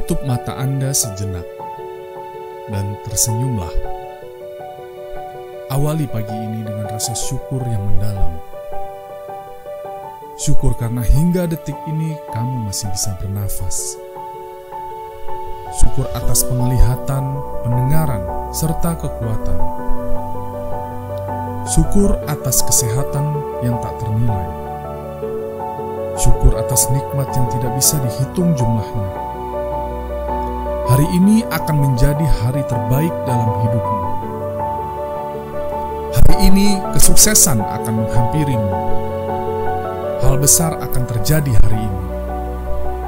Tutup mata Anda sejenak dan tersenyumlah. Awali pagi ini dengan rasa syukur yang mendalam. Syukur karena hingga detik ini kamu masih bisa bernafas. Syukur atas penglihatan, pendengaran, serta kekuatan. Syukur atas kesehatan yang tak ternilai. Syukur atas nikmat yang tidak bisa dihitung jumlahnya. Hari ini akan menjadi hari terbaik dalam hidupmu. Hari ini kesuksesan akan menghampirimu. Hal besar akan terjadi hari ini.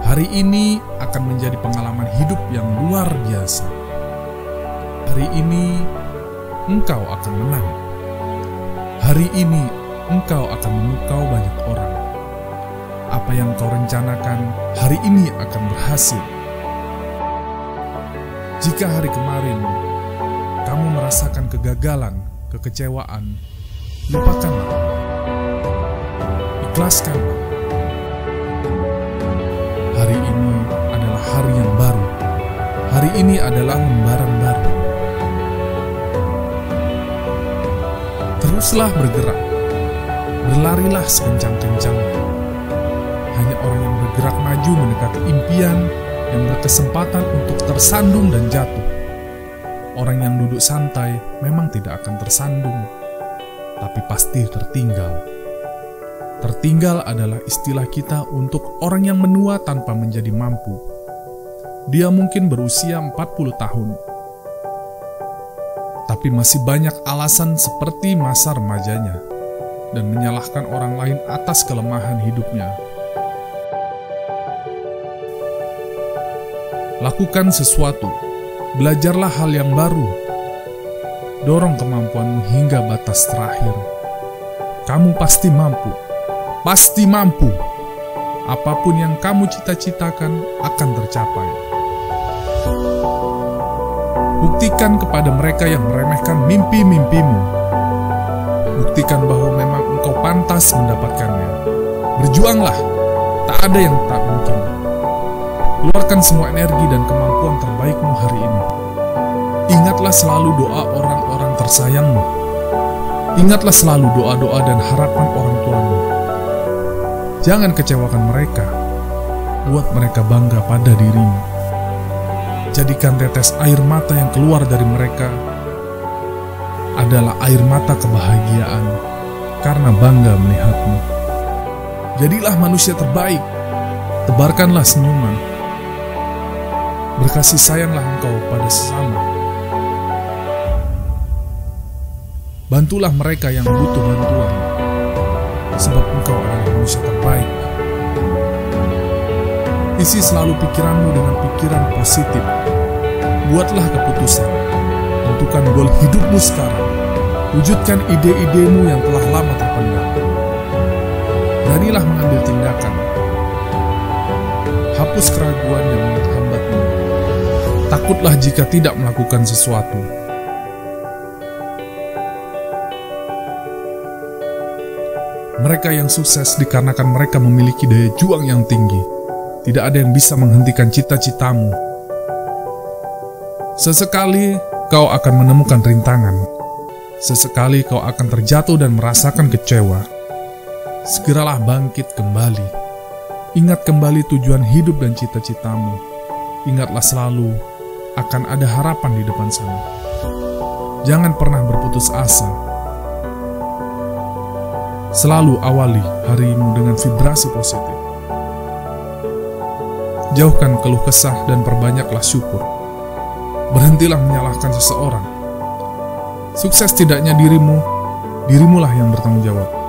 Hari ini akan menjadi pengalaman hidup yang luar biasa. Hari ini engkau akan menang. Hari ini engkau akan memukau banyak orang. Apa yang kau rencanakan hari ini akan berhasil. Jika hari kemarin kamu merasakan kegagalan, kekecewaan, lupakanlah. Ikhlaskanlah. Hari ini adalah hari yang baru. Hari ini adalah lembaran baru. Teruslah bergerak. Berlarilah sekencang-kencangnya. Hanya orang yang bergerak maju mendekati impian yang berkesempatan untuk tersandung dan jatuh. Orang yang duduk santai memang tidak akan tersandung, tapi pasti tertinggal. Tertinggal adalah istilah kita untuk orang yang menua tanpa menjadi mampu. Dia mungkin berusia 40 tahun, tapi masih banyak alasan seperti masa remajanya dan menyalahkan orang lain atas kelemahan hidupnya. Lakukan sesuatu, belajarlah hal yang baru, dorong kemampuanmu hingga batas terakhir. Kamu pasti mampu, pasti mampu. Apa pun yang kamu cita-citakan akan tercapai. Buktikan kepada mereka yang meremehkan mimpi-mimpimu. Buktikan bahwa memang engkau pantas mendapatkannya. Berjuanglah, tak ada yang tak mungkin. Keluarkan semua energi dan kemampuan terbaikmu hari ini. Ingatlah selalu doa orang-orang tersayangmu. Ingatlah selalu doa-doa dan harapan orang tuamu. Jangan kecewakan mereka. Buat mereka bangga pada dirimu. Jadikan tetes air mata yang keluar dari mereka adalah air mata kebahagiaan karena bangga melihatmu. Jadilah manusia terbaik. Tebarkanlah senyuman. Berkasih sayanglah engkau pada sesama. Bantulah mereka yang butuh bantuan, sebab engkau adalah manusia terbaik. Isi selalu pikiranmu dengan pikiran positif. Buatlah keputusan. Tentukan goal hidupmu sekarang. Wujudkan ide-idemu yang telah lama terpendam. Beranilah mengambil tindakan. Hapus keraguan yang menghambatmu. Takutlah jika tidak melakukan sesuatu. Mereka yang sukses dikarenakan mereka memiliki daya juang yang tinggi. Tidak ada yang bisa menghentikan cita-citamu. Sesekali kau akan menemukan rintangan. Sesekali kau akan terjatuh dan merasakan kecewa. Segeralah bangkit kembali. Ingat kembali tujuan hidup dan cita-citamu. Ingatlah selalu akan ada harapan di depan sana. Jangan pernah berputus asa. Selalu awali harimu dengan vibrasi positif. Jauhkan keluh kesah dan perbanyaklah syukur. Berhentilah menyalahkan seseorang. Sukses tidaknya dirimu, dirimulah yang bertanggung jawab.